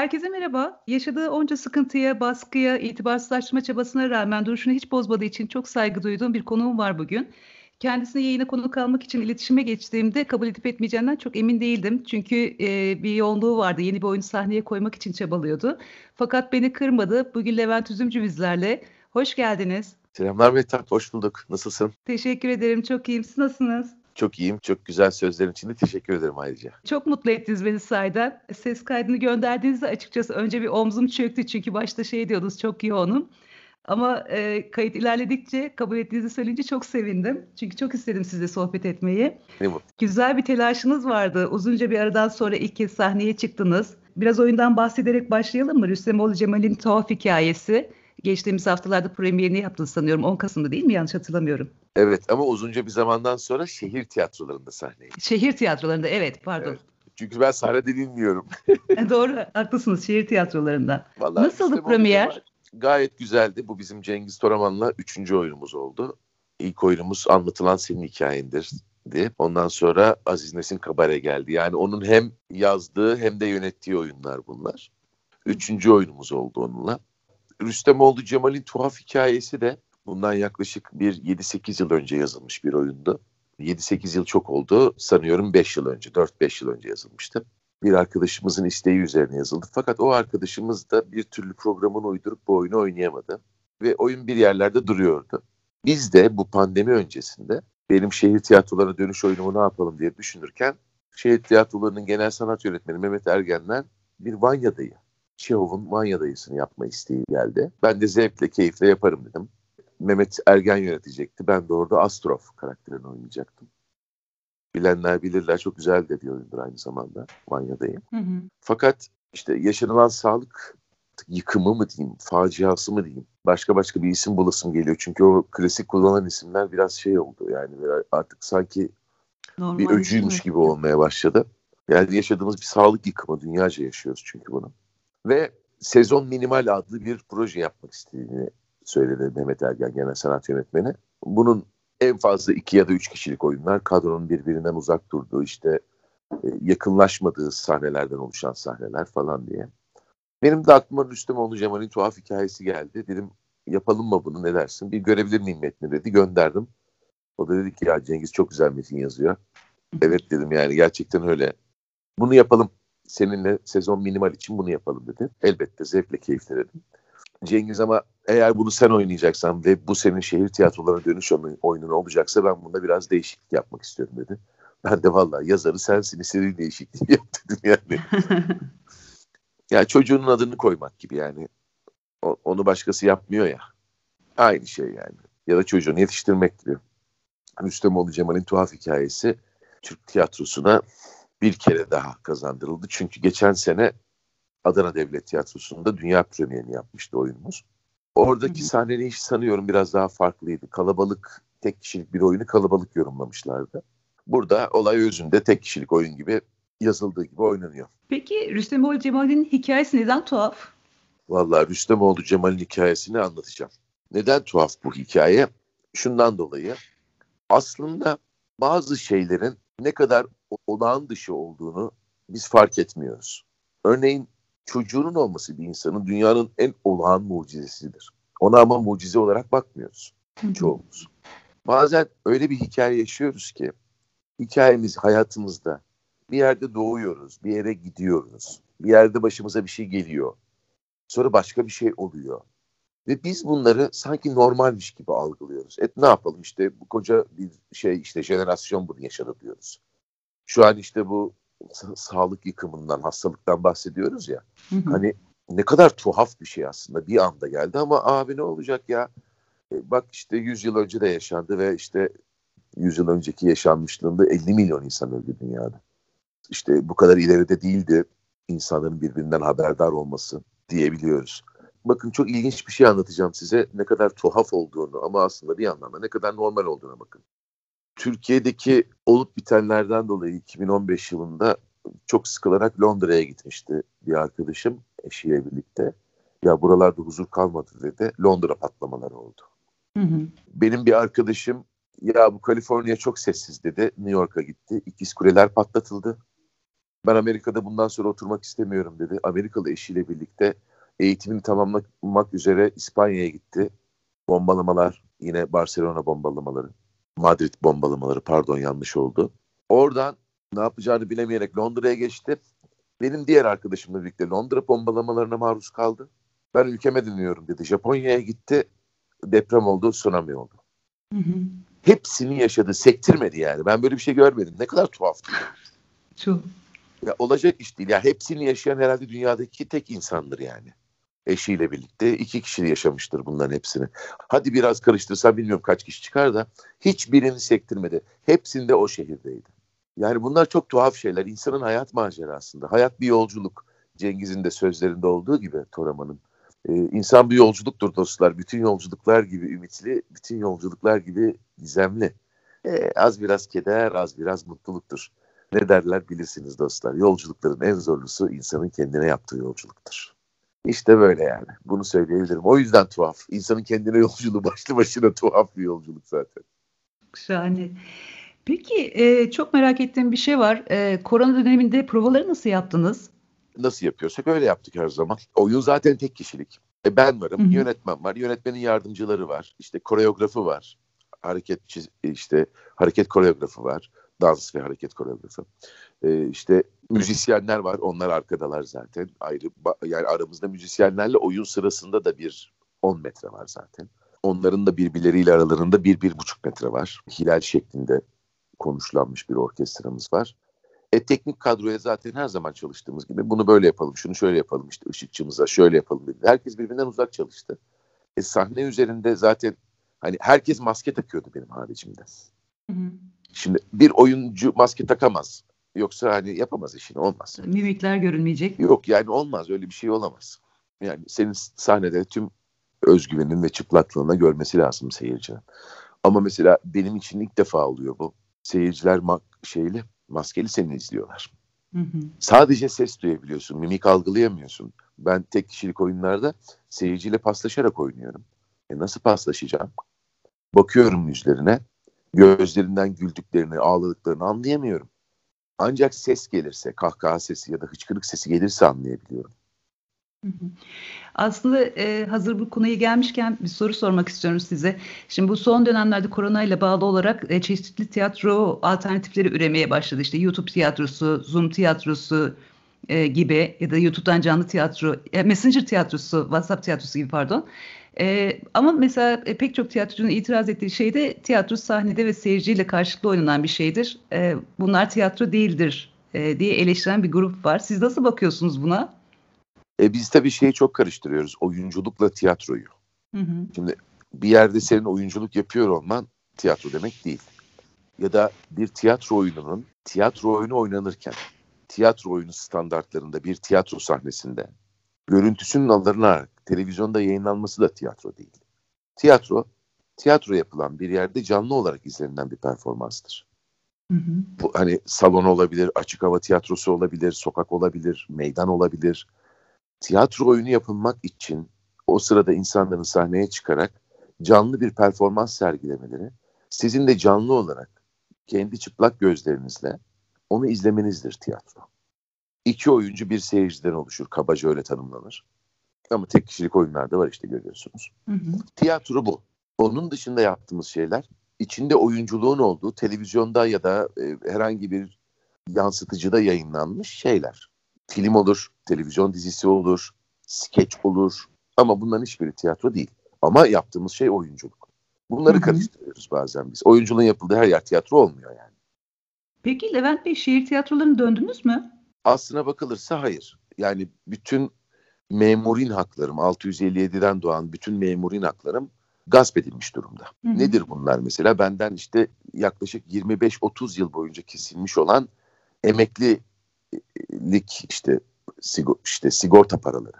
Herkese merhaba. Yaşadığı onca sıkıntıya, baskıya, itibarsızlaştırma çabasına rağmen duruşunu hiç bozmadığı için çok saygı duyduğum bir konuğum var bugün. Kendisine yayına konuk almak için iletişime geçtiğimde kabul edip etmeyeceğinden çok emin değildim. Çünkü e, bir yoğunluğu vardı. Yeni bir oyunu sahneye koymak için çabalıyordu. Fakat beni kırmadı. Bugün Levent Üzümcü bizlerle. Hoş geldiniz. Selamlar Mehtap, hoş bulduk. Nasılsın? Teşekkür ederim. Çok iyiyim. Siz nasılsınız? Çok iyiyim. Çok güzel sözlerin için de teşekkür ederim ayrıca. Çok mutlu ettiniz beni sayeden. Ses kaydını gönderdiğinizde açıkçası önce bir omzum çöktü. Çünkü başta şey diyordunuz çok yoğunum. Ama e, kayıt ilerledikçe kabul ettiğinizi söyleyince çok sevindim. Çünkü çok istedim sizle sohbet etmeyi. Ne mutlu. Güzel bir telaşınız vardı. Uzunca bir aradan sonra ilk kez sahneye çıktınız. Biraz oyundan bahsederek başlayalım mı? Rüstemoğlu Cemal'in tuhaf hikayesi. Geçtiğimiz haftalarda premierini yaptınız sanıyorum. 10 Kasım'da değil mi? Yanlış hatırlamıyorum. Evet ama uzunca bir zamandan sonra şehir tiyatrolarında sahneye. Şehir tiyatrolarında evet pardon. Evet. Çünkü ben sahnede bilmiyorum. Doğru haklısınız şehir tiyatrolarında. Vallahi Nasıldı premier? Gayet güzeldi. Bu bizim Cengiz Toraman'la üçüncü oyunumuz oldu. İlk oyunumuz anlatılan senin hikayendir diye. Ondan sonra Aziz Nesin Kabare geldi. Yani onun hem yazdığı hem de yönettiği oyunlar bunlar. Üçüncü oyunumuz oldu onunla. Rüstemoğlu Cemal'in tuhaf hikayesi de bundan yaklaşık bir 7-8 yıl önce yazılmış bir oyundu. 7-8 yıl çok oldu. Sanıyorum 5 yıl önce, 4-5 yıl önce yazılmıştı. Bir arkadaşımızın isteği üzerine yazıldı. Fakat o arkadaşımız da bir türlü programını uydurup bu oyunu oynayamadı. Ve oyun bir yerlerde duruyordu. Biz de bu pandemi öncesinde benim şehir tiyatrolarına dönüş oyunumu ne yapalım diye düşünürken şehir tiyatrolarının genel sanat yönetmeni Mehmet Ergen'den bir Vanya'dayı Çehov'un Manya dayısını yapma isteği geldi. Ben de zevkle, keyifle yaparım dedim. Mehmet Ergen yönetecekti. Ben de orada Astrof karakterini oynayacaktım. Bilenler bilirler çok güzel de bir oyundur aynı zamanda Manya'dayım. Hı hı. Fakat işte yaşanılan sağlık yıkımı mı diyeyim, faciası mı diyeyim. Başka başka bir isim bulasım geliyor. Çünkü o klasik kullanılan isimler biraz şey oldu yani artık sanki Normal bir öcüymüş gibi olmaya başladı. Yani yaşadığımız bir sağlık yıkımı, dünyaca yaşıyoruz çünkü bunu. Ve Sezon Minimal adlı bir proje yapmak istediğini söyledi Mehmet Ergen genel sanat yönetmeni. Bunun en fazla iki ya da üç kişilik oyunlar kadronun birbirinden uzak durduğu işte e, yakınlaşmadığı sahnelerden oluşan sahneler falan diye. Benim de aklıma Rüstemoğlu Cemal'in tuhaf hikayesi geldi. Dedim yapalım mı bunu ne dersin? Bir görebilir miyim metni dedi. Gönderdim. O da dedi ki ya Cengiz çok güzel metin yazıyor. Evet dedim yani gerçekten öyle. Bunu yapalım seninle sezon minimal için bunu yapalım dedi. Elbette zevkle keyifle dedim. Cengiz ama eğer bunu sen oynayacaksan ve bu senin şehir tiyatrolarına dönüş oyunun olacaksa ben bunda biraz değişiklik yapmak istiyorum dedi. Ben de vallahi yazarı sensin istediğin değişikliği yap dedim yani. yani çocuğunun adını koymak gibi yani. O, onu başkası yapmıyor ya. Aynı şey yani. Ya da çocuğunu yetiştirmek gibi. Rüstemoğlu Cemal'in tuhaf hikayesi Türk tiyatrosuna bir kere daha kazandırıldı. Çünkü geçen sene Adana Devlet Tiyatrosu'nda dünya premierini yapmıştı oyunumuz. Oradaki sahnenin iş sanıyorum biraz daha farklıydı. Kalabalık, tek kişilik bir oyunu kalabalık yorumlamışlardı. Burada olay özünde tek kişilik oyun gibi yazıldığı gibi oynanıyor. Peki Rüstemoğlu Cemal'in hikayesi neden tuhaf? Vallahi Rüstemoğlu Cemal'in hikayesini anlatacağım. Neden tuhaf bu hikaye? Şundan dolayı aslında bazı şeylerin ne kadar olağan dışı olduğunu biz fark etmiyoruz. Örneğin çocuğunun olması bir insanın dünyanın en olağan mucizesidir. Ona ama mucize olarak bakmıyoruz çoğumuz. Bazen öyle bir hikaye yaşıyoruz ki hikayemiz hayatımızda bir yerde doğuyoruz, bir yere gidiyoruz, bir yerde başımıza bir şey geliyor. Sonra başka bir şey oluyor. Ve biz bunları sanki normalmiş gibi algılıyoruz. Et ne yapalım işte bu koca bir şey işte jenerasyon bunu yaşadı diyoruz. Şu an işte bu sağlık yıkımından, hastalıktan bahsediyoruz ya. Hı hı. Hani ne kadar tuhaf bir şey aslında bir anda geldi ama abi ne olacak ya? E, bak işte 100 yıl önce de yaşandı ve işte 100 yıl önceki yaşanmışlığında 50 milyon insan öldü dünyada. İşte bu kadar ileride değildi insanların birbirinden haberdar olması diyebiliyoruz. Bakın çok ilginç bir şey anlatacağım size. Ne kadar tuhaf olduğunu ama aslında bir anlamda ne kadar normal olduğuna bakın. Türkiye'deki olup bitenlerden dolayı 2015 yılında çok sıkılarak Londra'ya gitmişti bir arkadaşım eşiyle birlikte. Ya buralarda huzur kalmadı dedi. Londra patlamaları oldu. Hı hı. Benim bir arkadaşım ya bu Kaliforniya çok sessiz dedi. New York'a gitti. İkiz kuleler patlatıldı. Ben Amerika'da bundan sonra oturmak istemiyorum dedi. Amerikalı eşiyle birlikte eğitimini tamamlamak üzere İspanya'ya gitti. Bombalamalar yine Barcelona bombalamaları. Madrid bombalamaları pardon yanlış oldu. Oradan ne yapacağını bilemeyerek Londra'ya geçti. Benim diğer arkadaşımla birlikte Londra bombalamalarına maruz kaldı. Ben ülkeme dönüyorum dedi. Japonya'ya gitti. Deprem oldu, tsunami oldu. Hı hı. Hepsini yaşadı, sektirmedi yani. Ben böyle bir şey görmedim. Ne kadar tuhaf. Çok. Ya olacak iş değil. Ya hepsini yaşayan herhalde dünyadaki tek insandır yani. Eşiyle birlikte iki kişi yaşamıştır bunların hepsini. Hadi biraz karıştırsam bilmiyorum kaç kişi çıkar da hiçbirini sektirmedi. Hepsinde o şehirdeydi. Yani bunlar çok tuhaf şeyler. İnsanın hayat macerasında. Hayat bir yolculuk. Cengiz'in de sözlerinde olduğu gibi Toraman'ın. Ee, insan bir yolculuktur dostlar. Bütün yolculuklar gibi ümitli, bütün yolculuklar gibi gizemli. Ee, az biraz keder, az biraz mutluluktur. Ne derler bilirsiniz dostlar. Yolculukların en zorlusu insanın kendine yaptığı yolculuktur. İşte böyle yani. Bunu söyleyebilirim. O yüzden tuhaf. İnsanın kendine yolculuğu başlı başına tuhaf bir yolculuk zaten. Şahane. Peki e, çok merak ettiğim bir şey var. E, korona döneminde provaları nasıl yaptınız? Nasıl yapıyorsak öyle yaptık her zaman. Oyun zaten tek kişilik. E, ben varım, Hı-hı. yönetmen var, yönetmenin yardımcıları var, işte koreografı var, hareketçi işte hareket koreografı var, dans ve hareket koreografı. E, işte müzisyenler var, onlar arkadalar zaten. Ayrı yani aramızda müzisyenlerle oyun sırasında da bir 10 metre var zaten. Onların da birbirleriyle aralarında bir, bir buçuk metre var. Hilal şeklinde konuşlanmış bir orkestramız var. E, teknik kadroya zaten her zaman çalıştığımız gibi bunu böyle yapalım, şunu şöyle yapalım, işte ışıkçımıza şöyle yapalım dedi. Herkes birbirinden uzak çalıştı. E, sahne üzerinde zaten hani herkes maske takıyordu benim haricimde. Hı hı. Şimdi bir oyuncu maske takamaz. Yoksa hani yapamaz işini olmaz. Mimikler görünmeyecek. Yok yani olmaz öyle bir şey olamaz. Yani senin sahnede tüm özgüvenin ve çıplaklığına görmesi lazım seyircinin. Ama mesela benim için ilk defa oluyor bu seyirciler ma şeyli maskeli seni izliyorlar. Hı hı. Sadece ses duyabiliyorsun, mimik algılayamıyorsun. Ben tek kişilik oyunlarda seyirciyle paslaşarak oynuyorum. E nasıl paslaşacağım? Bakıyorum yüzlerine, gözlerinden güldüklerini, ağladıklarını anlayamıyorum. Ancak ses gelirse, kahkaha sesi ya da hıçkırık sesi gelirse anlayabiliyorum. Aslında e, hazır bu konuya gelmişken bir soru sormak istiyorum size. Şimdi bu son dönemlerde korona ile bağlı olarak e, çeşitli tiyatro alternatifleri üremeye başladı. İşte YouTube tiyatrosu, Zoom tiyatrosu e, gibi ya da YouTube'dan canlı tiyatro, e, Messenger tiyatrosu, WhatsApp tiyatrosu gibi pardon. E, ama mesela e, pek çok tiyatrocunun itiraz ettiği şey de tiyatro sahnede ve seyirciyle karşılıklı oynanan bir şeydir. E, bunlar tiyatro değildir e, diye eleştiren bir grup var. Siz nasıl bakıyorsunuz buna? E, biz tabii şeyi çok karıştırıyoruz. Oyunculukla tiyatroyu. Hı hı. Şimdi bir yerde senin oyunculuk yapıyor olman tiyatro demek değil. Ya da bir tiyatro oyununun tiyatro oyunu oynanırken tiyatro oyunu standartlarında bir tiyatro sahnesinde görüntüsünün alınarak televizyonda yayınlanması da tiyatro değil. Tiyatro, tiyatro yapılan bir yerde canlı olarak izlenilen bir performanstır. Hı hı. Bu, hani salon olabilir, açık hava tiyatrosu olabilir, sokak olabilir, meydan olabilir, tiyatro oyunu yapılmak için o sırada insanların sahneye çıkarak canlı bir performans sergilemeleri sizin de canlı olarak kendi çıplak gözlerinizle onu izlemenizdir tiyatro. İki oyuncu bir seyirciden oluşur. Kabaca öyle tanımlanır. Ama tek kişilik oyunlarda var işte görüyorsunuz. Hı hı. Tiyatro bu. Onun dışında yaptığımız şeyler içinde oyunculuğun olduğu televizyonda ya da e, herhangi bir yansıtıcıda yayınlanmış şeyler film olur, televizyon dizisi olur, skeç olur ama bunların hiçbiri tiyatro değil. Ama yaptığımız şey oyunculuk. Bunları Hı-hı. karıştırıyoruz bazen biz. Oyunculuğun yapıldığı her yer tiyatro olmuyor yani. Peki Levent Bey şehir tiyatrolarına döndünüz mü? Aslına bakılırsa hayır. Yani bütün memurin haklarım, 657'den doğan bütün memurin haklarım gasp edilmiş durumda. Hı hı. Nedir bunlar mesela? Benden işte yaklaşık 25-30 yıl boyunca kesilmiş olan emekli lik işte sigor, işte sigorta paraları.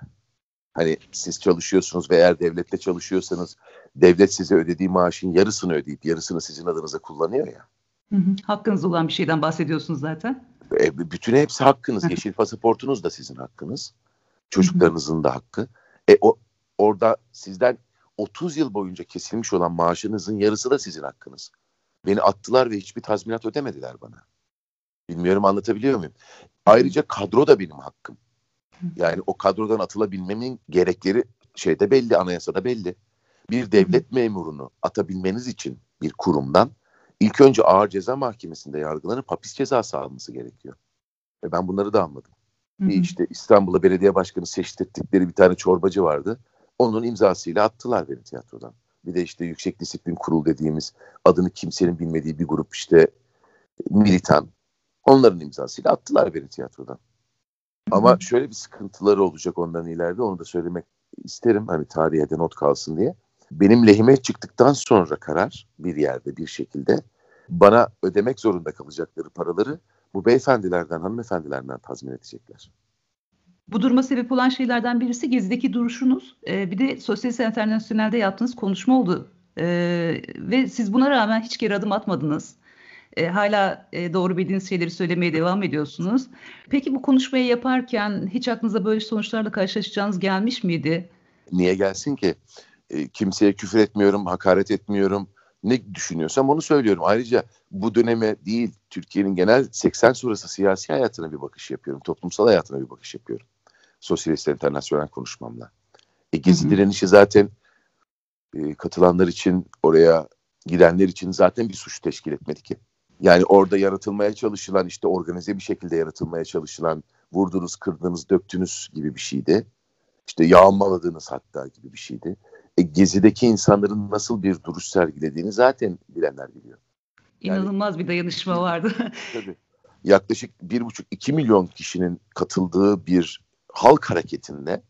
Hani siz çalışıyorsunuz ve eğer devlette çalışıyorsanız devlet size ödediği maaşın yarısını ödeyip yarısını sizin adınıza kullanıyor ya. Hı hı, hakkınız olan bir şeyden bahsediyorsunuz zaten. E, bütün hepsi hakkınız. Yeşil pasaportunuz da sizin hakkınız. Çocuklarınızın da hakkı. E o orada sizden 30 yıl boyunca kesilmiş olan maaşınızın yarısı da sizin hakkınız. Beni attılar ve hiçbir tazminat ödemediler bana. Bilmiyorum anlatabiliyor muyum? Ayrıca kadro da benim hakkım. Yani o kadrodan atılabilmemin gerekleri şeyde belli, anayasada belli. Bir devlet memurunu atabilmeniz için bir kurumdan ilk önce ağır ceza mahkemesinde yargılanıp hapis cezası alması gerekiyor. Ve ben bunları da anladım. Bir işte İstanbul'a belediye başkanı seçtirdikleri bir tane çorbacı vardı. Onun imzasıyla attılar beni tiyatrodan. Bir de işte Yüksek Disiplin Kurulu dediğimiz adını kimsenin bilmediği bir grup işte militan. Onların imzasıyla attılar beni tiyatrodan. Ama şöyle bir sıkıntıları olacak ondan ileride onu da söylemek isterim. Hani tarihe de not kalsın diye. Benim lehime çıktıktan sonra karar bir yerde bir şekilde bana ödemek zorunda kalacakları paraları bu beyefendilerden, hanımefendilerden tazmin edecekler. Bu duruma sebep olan şeylerden birisi Gezi'deki duruşunuz. Ee, bir de Sosyalist Enternasyonel'de yaptığınız konuşma oldu. Ee, ve siz buna rağmen hiç geri adım atmadınız. Ee, hala e, doğru bildiğiniz şeyleri söylemeye devam ediyorsunuz. Peki bu konuşmayı yaparken hiç aklınıza böyle sonuçlarla karşılaşacağınız gelmiş miydi? Niye gelsin ki? E, kimseye küfür etmiyorum, hakaret etmiyorum. Ne düşünüyorsam onu söylüyorum. Ayrıca bu döneme değil, Türkiye'nin genel 80 sonrası siyasi hayatına bir bakış yapıyorum. Toplumsal hayatına bir bakış yapıyorum. Sosyalist internasyonel konuşmamla. E, Gezi hı hı. direnişi zaten e, katılanlar için, oraya gidenler için zaten bir suç teşkil etmedi ki. Yani orada yaratılmaya çalışılan, işte organize bir şekilde yaratılmaya çalışılan, vurdunuz, kırdınız, döktünüz gibi bir şeydi. İşte yağmaladığınız hatta gibi bir şeydi. E, Gezi'deki insanların nasıl bir duruş sergilediğini zaten bilenler biliyor. Yani, İnanılmaz bir dayanışma vardı. tabii. Yaklaşık bir buçuk iki milyon kişinin katıldığı bir halk hareketinde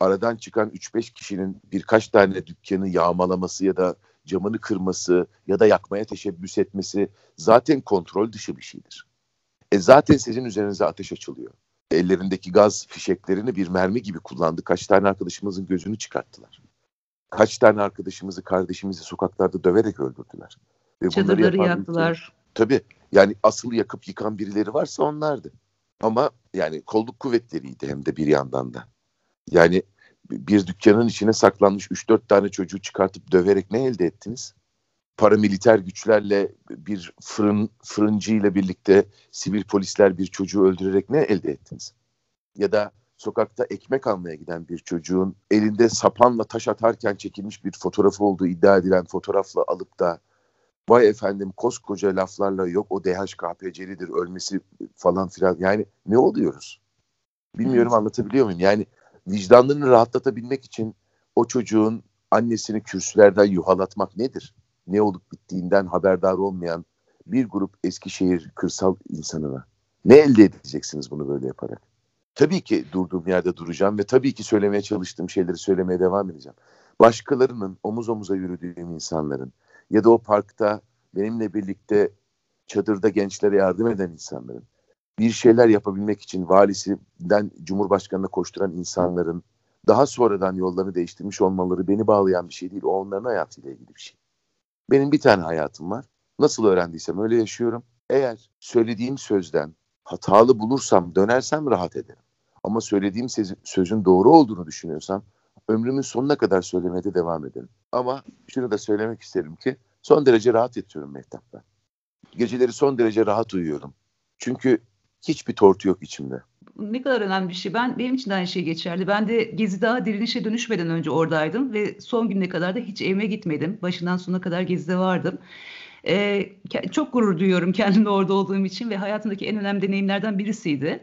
aradan çıkan 3-5 kişinin birkaç tane dükkanı yağmalaması ya da camını kırması ya da yakmaya teşebbüs etmesi zaten kontrol dışı bir şeydir. E zaten sizin üzerinize ateş açılıyor. Ellerindeki gaz fişeklerini bir mermi gibi kullandı. Kaç tane arkadaşımızın gözünü çıkarttılar. Kaç tane arkadaşımızı, kardeşimizi sokaklarda döverek öldürdüler. Ve Çadırları yaktılar. Tabii yani asıl yakıp yıkan birileri varsa onlardı. Ama yani kolluk kuvvetleriydi hem de bir yandan da. Yani bir dükkanın içine saklanmış 3-4 tane çocuğu çıkartıp döverek ne elde ettiniz? Paramiliter güçlerle bir fırın fırıncı ile birlikte sivil polisler bir çocuğu öldürerek ne elde ettiniz? Ya da sokakta ekmek almaya giden bir çocuğun elinde sapanla taş atarken çekilmiş bir fotoğrafı olduğu iddia edilen fotoğrafla alıp da vay efendim koskoca laflarla yok o DHKPC'lidir ölmesi falan filan yani ne oluyoruz? Bilmiyorum anlatabiliyor muyum? Yani vicdanlarını rahatlatabilmek için o çocuğun annesini kürsülerden yuhalatmak nedir? Ne olup bittiğinden haberdar olmayan bir grup Eskişehir kırsal insanına ne elde edeceksiniz bunu böyle yaparak? Tabii ki durduğum yerde duracağım ve tabii ki söylemeye çalıştığım şeyleri söylemeye devam edeceğim. Başkalarının omuz omuza yürüdüğüm insanların ya da o parkta benimle birlikte çadırda gençlere yardım eden insanların bir şeyler yapabilmek için valisinden Cumhurbaşkanı'na koşturan insanların daha sonradan yollarını değiştirmiş olmaları beni bağlayan bir şey değil. O onların hayatıyla ilgili bir şey. Benim bir tane hayatım var. Nasıl öğrendiysem öyle yaşıyorum. Eğer söylediğim sözden hatalı bulursam, dönersem rahat ederim. Ama söylediğim sözün doğru olduğunu düşünüyorsam ömrümün sonuna kadar söylemeye de devam ederim. Ama şunu da söylemek isterim ki son derece rahat yatıyorum Mehtap ben. Geceleri son derece rahat uyuyorum. Çünkü hiçbir tortu yok içimde. Ne kadar önemli bir şey. Ben benim için de aynı şey geçerli. Ben de Gezi Dağı direnişe dönüşmeden önce oradaydım ve son güne kadar da hiç evime gitmedim. Başından sonuna kadar Gezi'de vardım. Ee, çok gurur duyuyorum kendimde orada olduğum için ve hayatımdaki en önemli deneyimlerden birisiydi.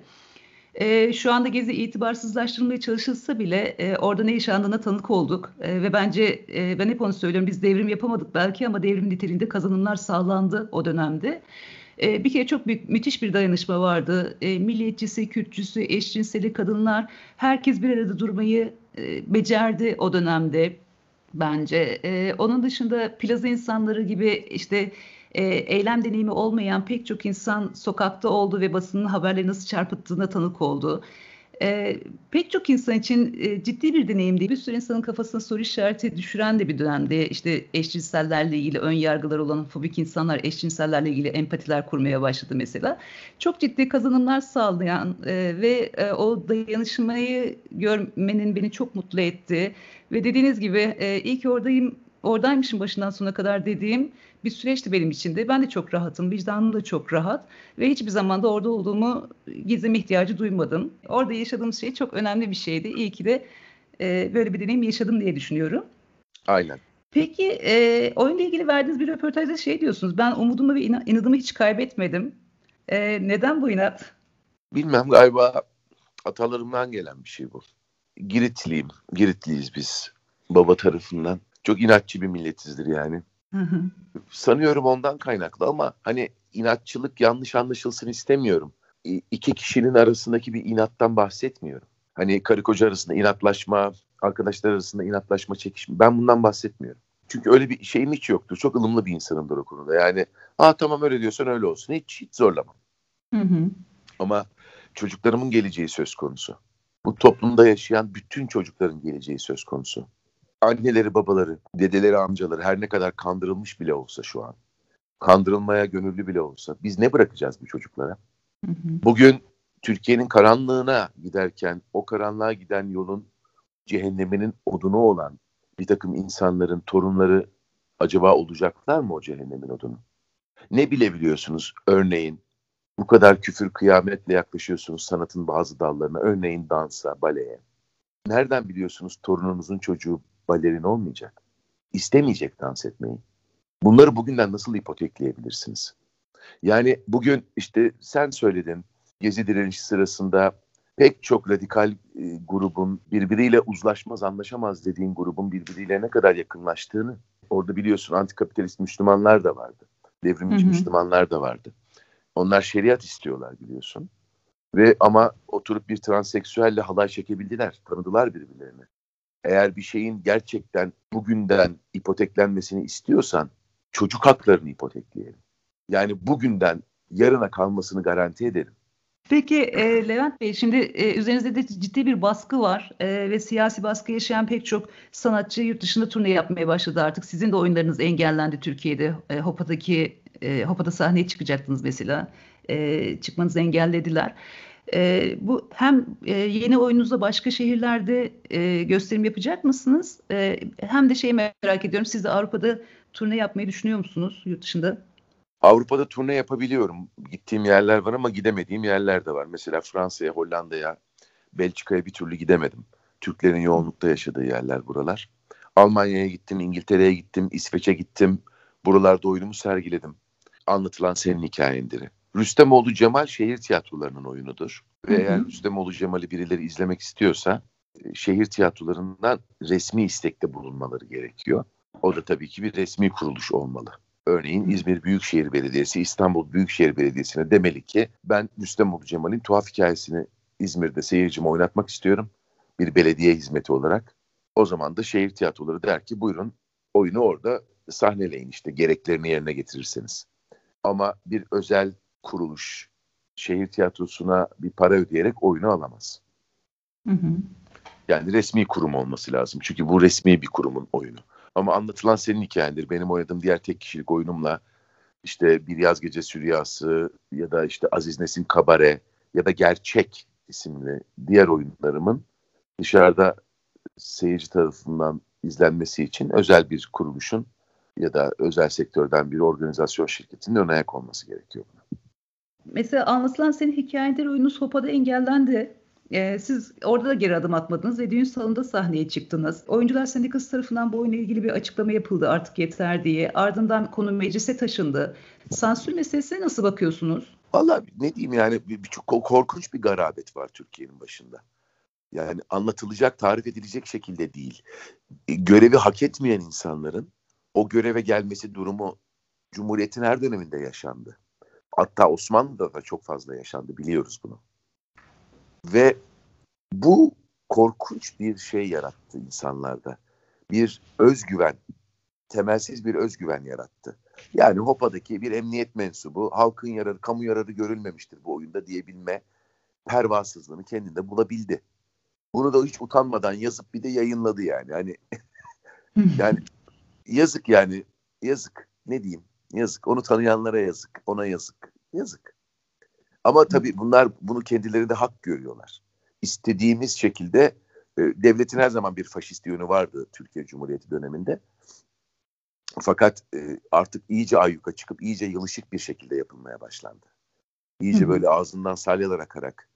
E, şu anda Gezi itibarsızlaştırılmaya çalışılsa bile e, orada ne yaşandığına tanık olduk. E, ve bence e, ben hep onu söylüyorum biz devrim yapamadık belki ama devrim niteliğinde kazanımlar sağlandı o dönemde. E, bir kere çok büyük, müthiş bir dayanışma vardı. E, milliyetçisi, Kürtçüsü, eşcinseli kadınlar herkes bir arada durmayı e, becerdi o dönemde bence. E, onun dışında plaza insanları gibi işte e, eylem deneyimi olmayan pek çok insan sokakta oldu ve basının haberleri nasıl çarpıttığına tanık oldu. E, pek çok insan için e, ciddi bir deneyimdi. Bir sürü insanın kafasına soru işareti düşüren de bir dönemdi. İşte eşcinsellerle ilgili ön yargılar olan fobik insanlar eşcinsellerle ilgili empatiler kurmaya başladı mesela. Çok ciddi kazanımlar sağlayan e, ve e, o dayanışmayı görmenin beni çok mutlu etti. Ve dediğiniz gibi e, iyi oradayım oradaymışım başından sona kadar dediğim bir süreçti benim için de. Ben de çok rahatım, vicdanım da çok rahat ve hiçbir zaman da orada olduğumu gizleme ihtiyacı duymadım. Orada yaşadığım şey çok önemli bir şeydi. İyi ki de e, böyle bir deneyim yaşadım diye düşünüyorum. Aynen. Peki e, oyunla ilgili verdiğiniz bir röportajda şey diyorsunuz. Ben umudumu ve inadımı hiç kaybetmedim. E, neden bu inat? Bilmem galiba atalarımdan gelen bir şey bu. Giritliyim. Giritliyiz biz baba tarafından. Çok inatçı bir milletizdir yani. Hı hı. Sanıyorum ondan kaynaklı ama hani inatçılık yanlış anlaşılsın istemiyorum. İki kişinin arasındaki bir inattan bahsetmiyorum. Hani karı koca arasında inatlaşma, arkadaşlar arasında inatlaşma, çekişme. Ben bundan bahsetmiyorum. Çünkü öyle bir şeyim hiç yoktur. Çok ılımlı bir insanımdır o konuda. Yani ha tamam öyle diyorsan öyle olsun. Hiç, hiç zorlamam. Hı hı. Ama çocuklarımın geleceği söz konusu. Bu toplumda yaşayan bütün çocukların geleceği söz konusu. Anneleri, babaları, dedeleri, amcaları her ne kadar kandırılmış bile olsa şu an, kandırılmaya gönüllü bile olsa biz ne bırakacağız bu çocuklara? Hı hı. Bugün Türkiye'nin karanlığına giderken o karanlığa giden yolun cehenneminin odunu olan bir takım insanların torunları acaba olacaklar mı o cehennemin odunu? Ne bilebiliyorsunuz örneğin bu kadar küfür kıyametle yaklaşıyorsunuz sanatın bazı dallarına örneğin dansa, baleye. Nereden biliyorsunuz torununuzun çocuğu balerin olmayacak? İstemeyecek dans etmeyi. Bunları bugünden nasıl ipotekleyebilirsiniz? Yani bugün işte sen söyledin Gezi direnişi sırasında pek çok radikal e, grubun birbiriyle uzlaşmaz, anlaşamaz dediğin grubun birbiriyle ne kadar yakınlaştığını orada biliyorsun antikapitalist Müslümanlar da vardı. Devrimci hı hı. Müslümanlar da vardı. Onlar şeriat istiyorlar biliyorsun. Ve ama oturup bir transseksüelle halay çekebildiler, tanıdılar birbirlerini. Eğer bir şeyin gerçekten bugünden ipoteklenmesini istiyorsan çocuk haklarını ipotekleyelim. Yani bugünden yarına kalmasını garanti edelim. Peki e, Levent Bey şimdi e, üzerinizde de ciddi bir baskı var e, ve siyasi baskı yaşayan pek çok sanatçı yurt dışında turne yapmaya başladı artık. Sizin de oyunlarınız engellendi Türkiye'de. E, Hopa'daki e, Hopa'da sahneye çıkacaktınız mesela. E, çıkmanızı engellediler. E, bu hem e, yeni oyununuzda başka şehirlerde e, gösterim yapacak mısınız? E, hem de şeyi merak ediyorum. Siz de Avrupa'da turne yapmayı düşünüyor musunuz yurt dışında? Avrupa'da turne yapabiliyorum. Gittiğim yerler var ama gidemediğim yerler de var. Mesela Fransa'ya, Hollanda'ya, Belçika'ya bir türlü gidemedim. Türklerin yoğunlukta yaşadığı yerler buralar. Almanya'ya gittim, İngiltere'ye gittim, İsveç'e gittim. Buralarda oyunumu sergiledim. Anlatılan senin hikayendir. Rüstemoğlu Cemal şehir tiyatrolarının oyunudur. Ve hı hı. eğer Rüstemoğlu Cemal'i birileri izlemek istiyorsa e, şehir tiyatrolarından resmi istekte bulunmaları gerekiyor. O da tabii ki bir resmi kuruluş olmalı. Örneğin İzmir Büyükşehir Belediyesi, İstanbul Büyükşehir Belediyesi'ne demeli ki ben Rüstem Cemal'in tuhaf hikayesini İzmir'de seyircime oynatmak istiyorum. Bir belediye hizmeti olarak. O zaman da şehir tiyatroları der ki buyurun oyunu orada sahneleyin işte gereklerini yerine getirirseniz. Ama bir özel kuruluş şehir tiyatrosuna bir para ödeyerek oyunu alamaz. Hı hı. Yani resmi kurum olması lazım. Çünkü bu resmi bir kurumun oyunu. Ama anlatılan senin hikayendir. Benim oynadığım diğer tek kişilik oyunumla işte Bir Yaz Gece Süryası ya da işte Aziz Nesin Kabare ya da Gerçek isimli diğer oyunlarımın dışarıda seyirci tarafından izlenmesi için özel bir kuruluşun ya da özel sektörden bir organizasyon şirketinin ön ayak olması gerekiyor buna. Mesela anlatılan senin hikayeler oyunu Sopa'da engellendi. Ee, siz orada da geri adım atmadınız ve düğün salonunda sahneye çıktınız. Oyuncular Sendikası tarafından bu oyunla ilgili bir açıklama yapıldı artık yeter diye. Ardından konu meclise taşındı. Sansür meselesine nasıl bakıyorsunuz? Valla ne diyeyim yani bir, bir korkunç bir garabet var Türkiye'nin başında. Yani anlatılacak, tarif edilecek şekilde değil. E, görevi hak etmeyen insanların o göreve gelmesi durumu Cumhuriyet'in her döneminde yaşandı. Hatta Osmanlı'da da çok fazla yaşandı biliyoruz bunu. Ve bu korkunç bir şey yarattı insanlarda. Bir özgüven, temelsiz bir özgüven yarattı. Yani Hopa'daki bir emniyet mensubu halkın yararı, kamu yararı görülmemiştir bu oyunda diyebilme pervasızlığını kendinde bulabildi. Bunu da hiç utanmadan yazıp bir de yayınladı yani. Hani yani yazık yani yazık ne diyeyim yazık onu tanıyanlara yazık ona yazık yazık. Ama tabii bunlar bunu kendileri de hak görüyorlar. İstediğimiz şekilde e, devletin her zaman bir faşist yönü vardı Türkiye Cumhuriyeti döneminde. Fakat e, artık iyice ayyuka çıkıp iyice yılışık bir şekilde yapılmaya başlandı. İyice böyle ağzından salyalar akarak.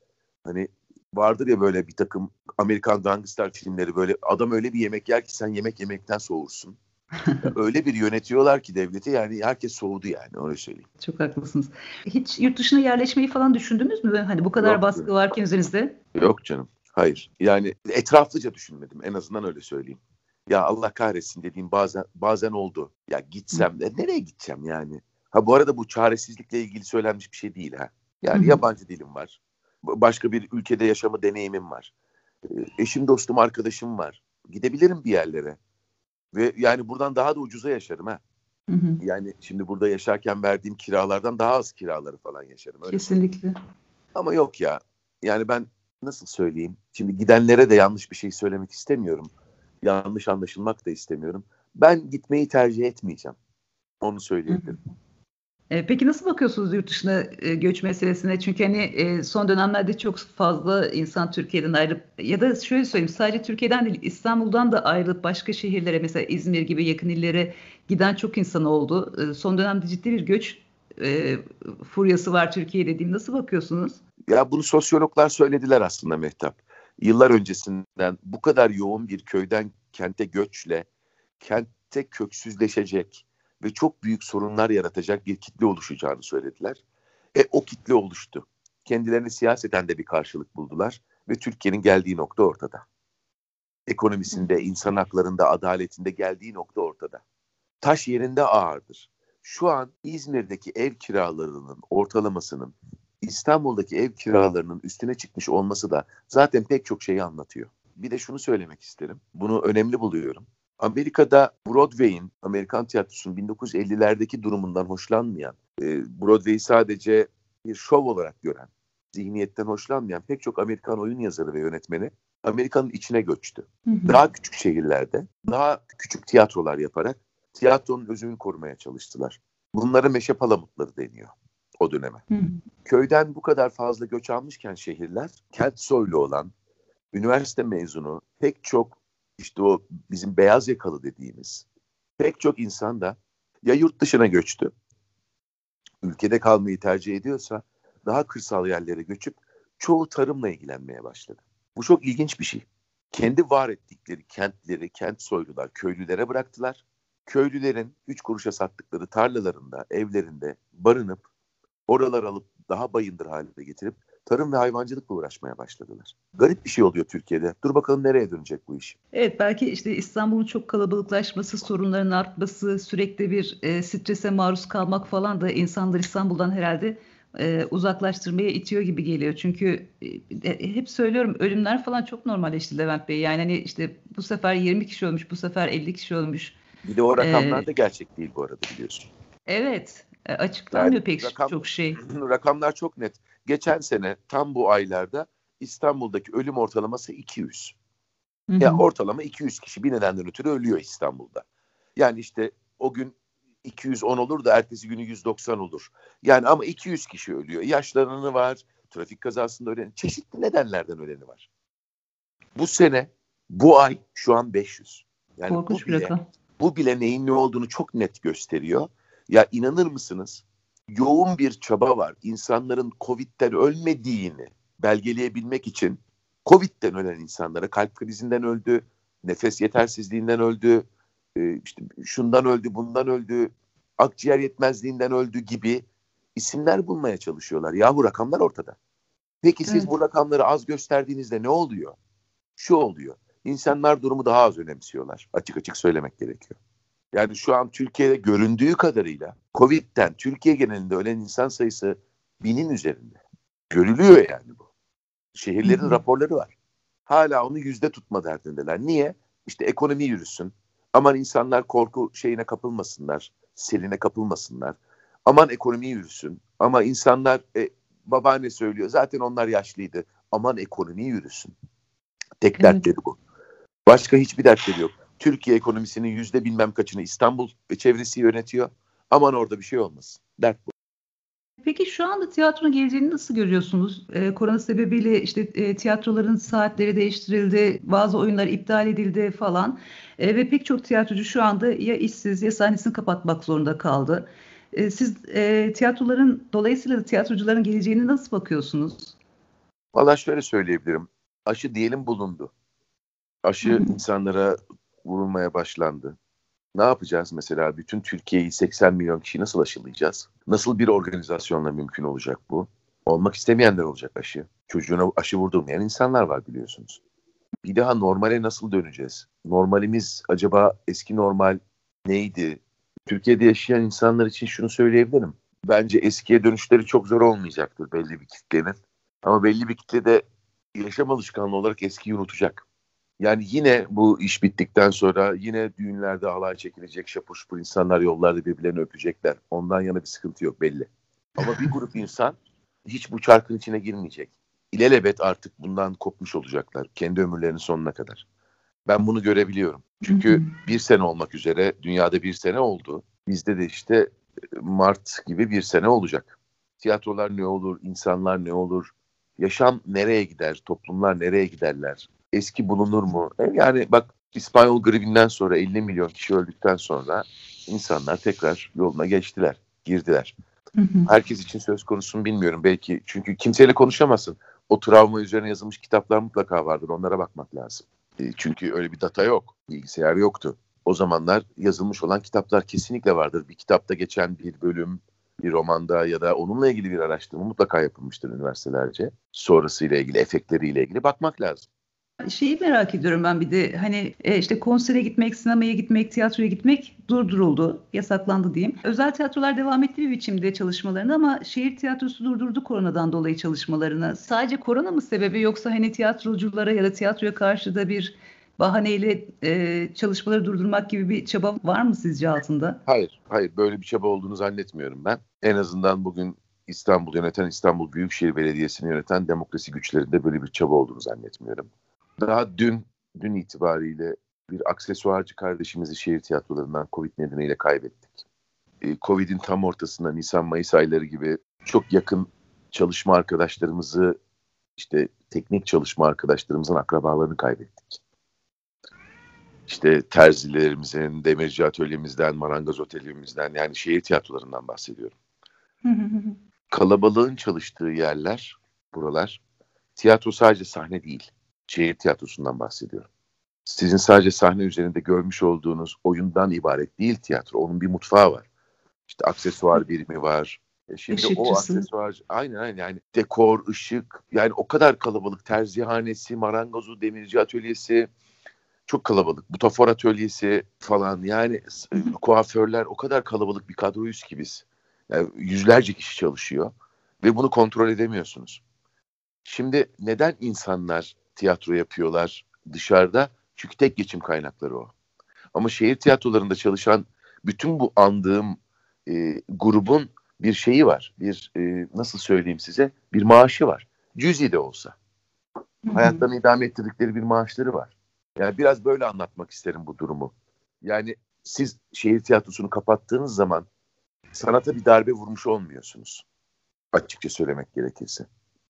Hani vardır ya böyle bir takım Amerikan gangster filmleri böyle adam öyle bir yemek yer ki sen yemek yemekten soğursun. öyle bir yönetiyorlar ki devleti yani herkes soğudu yani öyle söyleyeyim. Çok haklısınız. Hiç yurt dışına yerleşmeyi falan düşündünüz mü? Hani bu kadar Yok, baskı varken üzerinizde. Yok canım. Hayır. Yani etraflıca düşünmedim. En azından öyle söyleyeyim. Ya Allah kahretsin dediğim bazen bazen oldu. Ya gitsem de nereye gideceğim yani? Ha bu arada bu çaresizlikle ilgili söylenmiş bir şey değil ha. Yani yabancı dilim var. Başka bir ülkede yaşama deneyimim var. Eşim, dostum, arkadaşım var. Gidebilirim bir yerlere. Ve yani buradan daha da ucuza yaşarım ha. Hı hı. Yani şimdi burada yaşarken verdiğim kiralardan daha az kiraları falan yaşarım. Öyle Kesinlikle. Mi? Ama yok ya. Yani ben nasıl söyleyeyim? Şimdi gidenlere de yanlış bir şey söylemek istemiyorum. Yanlış anlaşılmak da istemiyorum. Ben gitmeyi tercih etmeyeceğim. Onu söyleyebilirim. Hı hı. E, peki nasıl bakıyorsunuz yurt dışına e, göç meselesine? Çünkü hani e, son dönemlerde çok fazla insan Türkiye'den ayrılıp ya da şöyle söyleyeyim sadece Türkiye'den değil İstanbul'dan da ayrılıp başka şehirlere mesela İzmir gibi yakın illere giden çok insan oldu. Son dönemde ciddi bir göç furyası var Türkiye dediğim. Nasıl bakıyorsunuz? Ya bunu sosyologlar söylediler aslında Mehtap. Yıllar öncesinden bu kadar yoğun bir köyden kente göçle kentte köksüzleşecek ve çok büyük sorunlar yaratacak bir kitle oluşacağını söylediler. E o kitle oluştu. Kendilerini siyaseten de bir karşılık buldular ve Türkiye'nin geldiği nokta ortada. Ekonomisinde, insan haklarında, adaletinde geldiği nokta ortada. Taş yerinde ağırdır. Şu an İzmir'deki ev kiralarının ortalamasının İstanbul'daki ev kiralarının üstüne çıkmış olması da zaten pek çok şeyi anlatıyor. Bir de şunu söylemek isterim. Bunu önemli buluyorum. Amerika'da Broadway'in, Amerikan tiyatrosunun 1950'lerdeki durumundan hoşlanmayan, e, Broadway'i sadece bir şov olarak gören, zihniyetten hoşlanmayan pek çok Amerikan oyun yazarı ve yönetmeni Amerika'nın içine göçtü. Hı hı. Daha küçük şehirlerde, daha küçük tiyatrolar yaparak tiyatronun özünü korumaya çalıştılar. Bunlara meşe palamutları deniyor o döneme. Hı hı. Köyden bu kadar fazla göç almışken şehirler, kent soylu olan, üniversite mezunu, pek çok işte o bizim beyaz yakalı dediğimiz pek çok insan da ya yurt dışına göçtü, ülkede kalmayı tercih ediyorsa daha kırsal yerlere göçüp çoğu tarımla ilgilenmeye başladı. Bu çok ilginç bir şey. Kendi var ettikleri kentleri, kent soylular köylülere bıraktılar. Köylülerin üç kuruşa sattıkları tarlalarında, evlerinde barınıp oralar alıp daha bayındır haline getirip tarım ve hayvancılıkla uğraşmaya başladılar. Garip bir şey oluyor Türkiye'de. Dur bakalım nereye dönecek bu iş? Evet belki işte İstanbul'un çok kalabalıklaşması, sorunların artması, sürekli bir e, strese maruz kalmak falan da insanları İstanbul'dan herhalde e, uzaklaştırmaya itiyor gibi geliyor. Çünkü e, hep söylüyorum ölümler falan çok normalleşti Levent Bey. Yani hani işte bu sefer 20 kişi ölmüş, bu sefer 50 kişi ölmüş. Bir de o rakamlar ee, da gerçek değil bu arada biliyorsun. Evet. E, açıklanmıyor yani pek rakam, çok şey. Rakamlar çok net. Geçen sene tam bu aylarda İstanbul'daki ölüm ortalaması 200. Hı hı. Ya ortalama 200 kişi bir nedenden ötürü ölüyor İstanbul'da. Yani işte o gün 210 olur da ertesi günü 190 olur. Yani ama 200 kişi ölüyor. Yaşlananı var, trafik kazasında ölen, çeşitli nedenlerden öleni var. Bu sene, bu ay şu an 500. Yani Korkunç bu bile. Bu bile neyin ne olduğunu çok net gösteriyor. Ya inanır mısınız? Yoğun bir çaba var. İnsanların Covid'den ölmediğini belgeleyebilmek için Covid'den ölen insanlara kalp krizinden öldü, nefes yetersizliğinden öldü, e, işte şundan öldü, bundan öldü, akciğer yetmezliğinden öldü gibi isimler bulmaya çalışıyorlar. Yahu rakamlar ortada. Peki siz evet. bu rakamları az gösterdiğinizde ne oluyor? Şu oluyor. İnsanlar durumu daha az önemsiyorlar. Açık açık söylemek gerekiyor. Yani şu an Türkiye'de göründüğü kadarıyla Covid'den Türkiye genelinde ölen insan sayısı binin üzerinde. Görülüyor yani bu. Şehirlerin Hı-hı. raporları var. Hala onu yüzde tutma derdindeler. Niye? İşte ekonomi yürüsün. Aman insanlar korku şeyine kapılmasınlar. Seline kapılmasınlar. Aman ekonomi yürüsün. Ama insanlar e, babaanne söylüyor. Zaten onlar yaşlıydı. Aman ekonomi yürüsün. Tek evet. dertleri bu. Başka hiçbir dertleri yok. Türkiye ekonomisinin yüzde bilmem kaçını İstanbul ve çevresi yönetiyor. Aman orada bir şey olmasın. Dert bu. Peki şu anda tiyatronun geleceğini nasıl görüyorsunuz? Ee, korona sebebiyle işte e, tiyatroların saatleri değiştirildi, bazı oyunlar iptal edildi falan. E, ve pek çok tiyatrocu şu anda ya işsiz ya sahnesini kapatmak zorunda kaldı. E, siz e, tiyatroların dolayısıyla da tiyatrocuların geleceğini nasıl bakıyorsunuz? Valla şöyle söyleyebilirim. Aşı diyelim bulundu. Aşı insanlara vurulmaya başlandı. Ne yapacağız mesela? Bütün Türkiye'yi 80 milyon kişi nasıl aşılayacağız? Nasıl bir organizasyonla mümkün olacak bu? Olmak istemeyenler olacak aşı. Çocuğuna aşı vurdurmayan insanlar var biliyorsunuz. Bir daha normale nasıl döneceğiz? Normalimiz acaba eski normal neydi? Türkiye'de yaşayan insanlar için şunu söyleyebilirim. Bence eskiye dönüşleri çok zor olmayacaktır belli bir kitlenin. Ama belli bir kitle de yaşam alışkanlığı olarak eskiyi unutacak. Yani yine bu iş bittikten sonra yine düğünlerde halay çekilecek, şapur şupur insanlar yollarda birbirlerini öpecekler. Ondan yana bir sıkıntı yok belli. Ama bir grup insan hiç bu çarkın içine girmeyecek. İlelebet artık bundan kopmuş olacaklar kendi ömürlerinin sonuna kadar. Ben bunu görebiliyorum. Çünkü bir sene olmak üzere dünyada bir sene oldu. Bizde de işte e, Mart gibi bir sene olacak. Tiyatrolar ne olur, insanlar ne olur, yaşam nereye gider, toplumlar nereye giderler, eski bulunur mu? E, yani bak İspanyol gribinden sonra 50 milyon kişi öldükten sonra insanlar tekrar yoluna geçtiler, girdiler. Herkes için söz konusu bilmiyorum. Belki çünkü kimseyle konuşamazsın. O travma üzerine yazılmış kitaplar mutlaka vardır. Onlara bakmak lazım. E, çünkü öyle bir data yok. Bilgisayar yoktu. O zamanlar yazılmış olan kitaplar kesinlikle vardır. Bir kitapta geçen bir bölüm, bir romanda ya da onunla ilgili bir araştırma mutlaka yapılmıştır üniversitelerce. Sonrasıyla ilgili, efektleriyle ilgili bakmak lazım. Şeyi merak ediyorum ben bir de hani e, işte konsere gitmek, sinemaya gitmek, tiyatroya gitmek durduruldu, yasaklandı diyeyim. Özel tiyatrolar devam etti bir biçimde çalışmalarını ama şehir tiyatrosu durdurdu koronadan dolayı çalışmalarını. Sadece korona mı sebebi yoksa hani tiyatroculara ya da tiyatroya karşı da bir bahaneyle e, çalışmaları durdurmak gibi bir çaba var mı sizce altında? Hayır, hayır böyle bir çaba olduğunu zannetmiyorum ben. En azından bugün İstanbul yöneten, İstanbul Büyükşehir Belediyesi'ni yöneten demokrasi güçlerinde böyle bir çaba olduğunu zannetmiyorum. Daha dün, dün itibariyle bir aksesuarcı kardeşimizi şehir tiyatrolarından Covid nedeniyle kaybettik. Ee, Covid'in tam ortasında Nisan-Mayıs ayları gibi çok yakın çalışma arkadaşlarımızı, işte teknik çalışma arkadaşlarımızın akrabalarını kaybettik. İşte terzilerimizin, demirci atölyemizden, marangoz otelimizden yani şehir tiyatrolarından bahsediyorum. Kalabalığın çalıştığı yerler, buralar, tiyatro sadece sahne değil şehir tiyatrosundan bahsediyorum. Sizin sadece sahne üzerinde görmüş olduğunuz oyundan ibaret değil tiyatro. Onun bir mutfağı var. İşte aksesuar birimi var. E şimdi Işıkçısı. o aksesuar aynen aynen yani dekor, ışık yani o kadar kalabalık terzihanesi, marangozu, demirci atölyesi çok kalabalık. Butafor atölyesi falan yani kuaförler o kadar kalabalık bir kadroyuz ki biz. Yani yüzlerce kişi çalışıyor ve bunu kontrol edemiyorsunuz. Şimdi neden insanlar tiyatro yapıyorlar dışarıda. Çünkü tek geçim kaynakları o. Ama şehir tiyatrolarında çalışan bütün bu andığım e, grubun bir şeyi var. Bir e, nasıl söyleyeyim size? Bir maaşı var. Cüzi de olsa. Hayatlarını idame ettirdikleri bir maaşları var. Yani biraz böyle anlatmak isterim bu durumu. Yani siz şehir tiyatrosunu kapattığınız zaman sanata bir darbe vurmuş olmuyorsunuz. Açıkça söylemek gerekirse.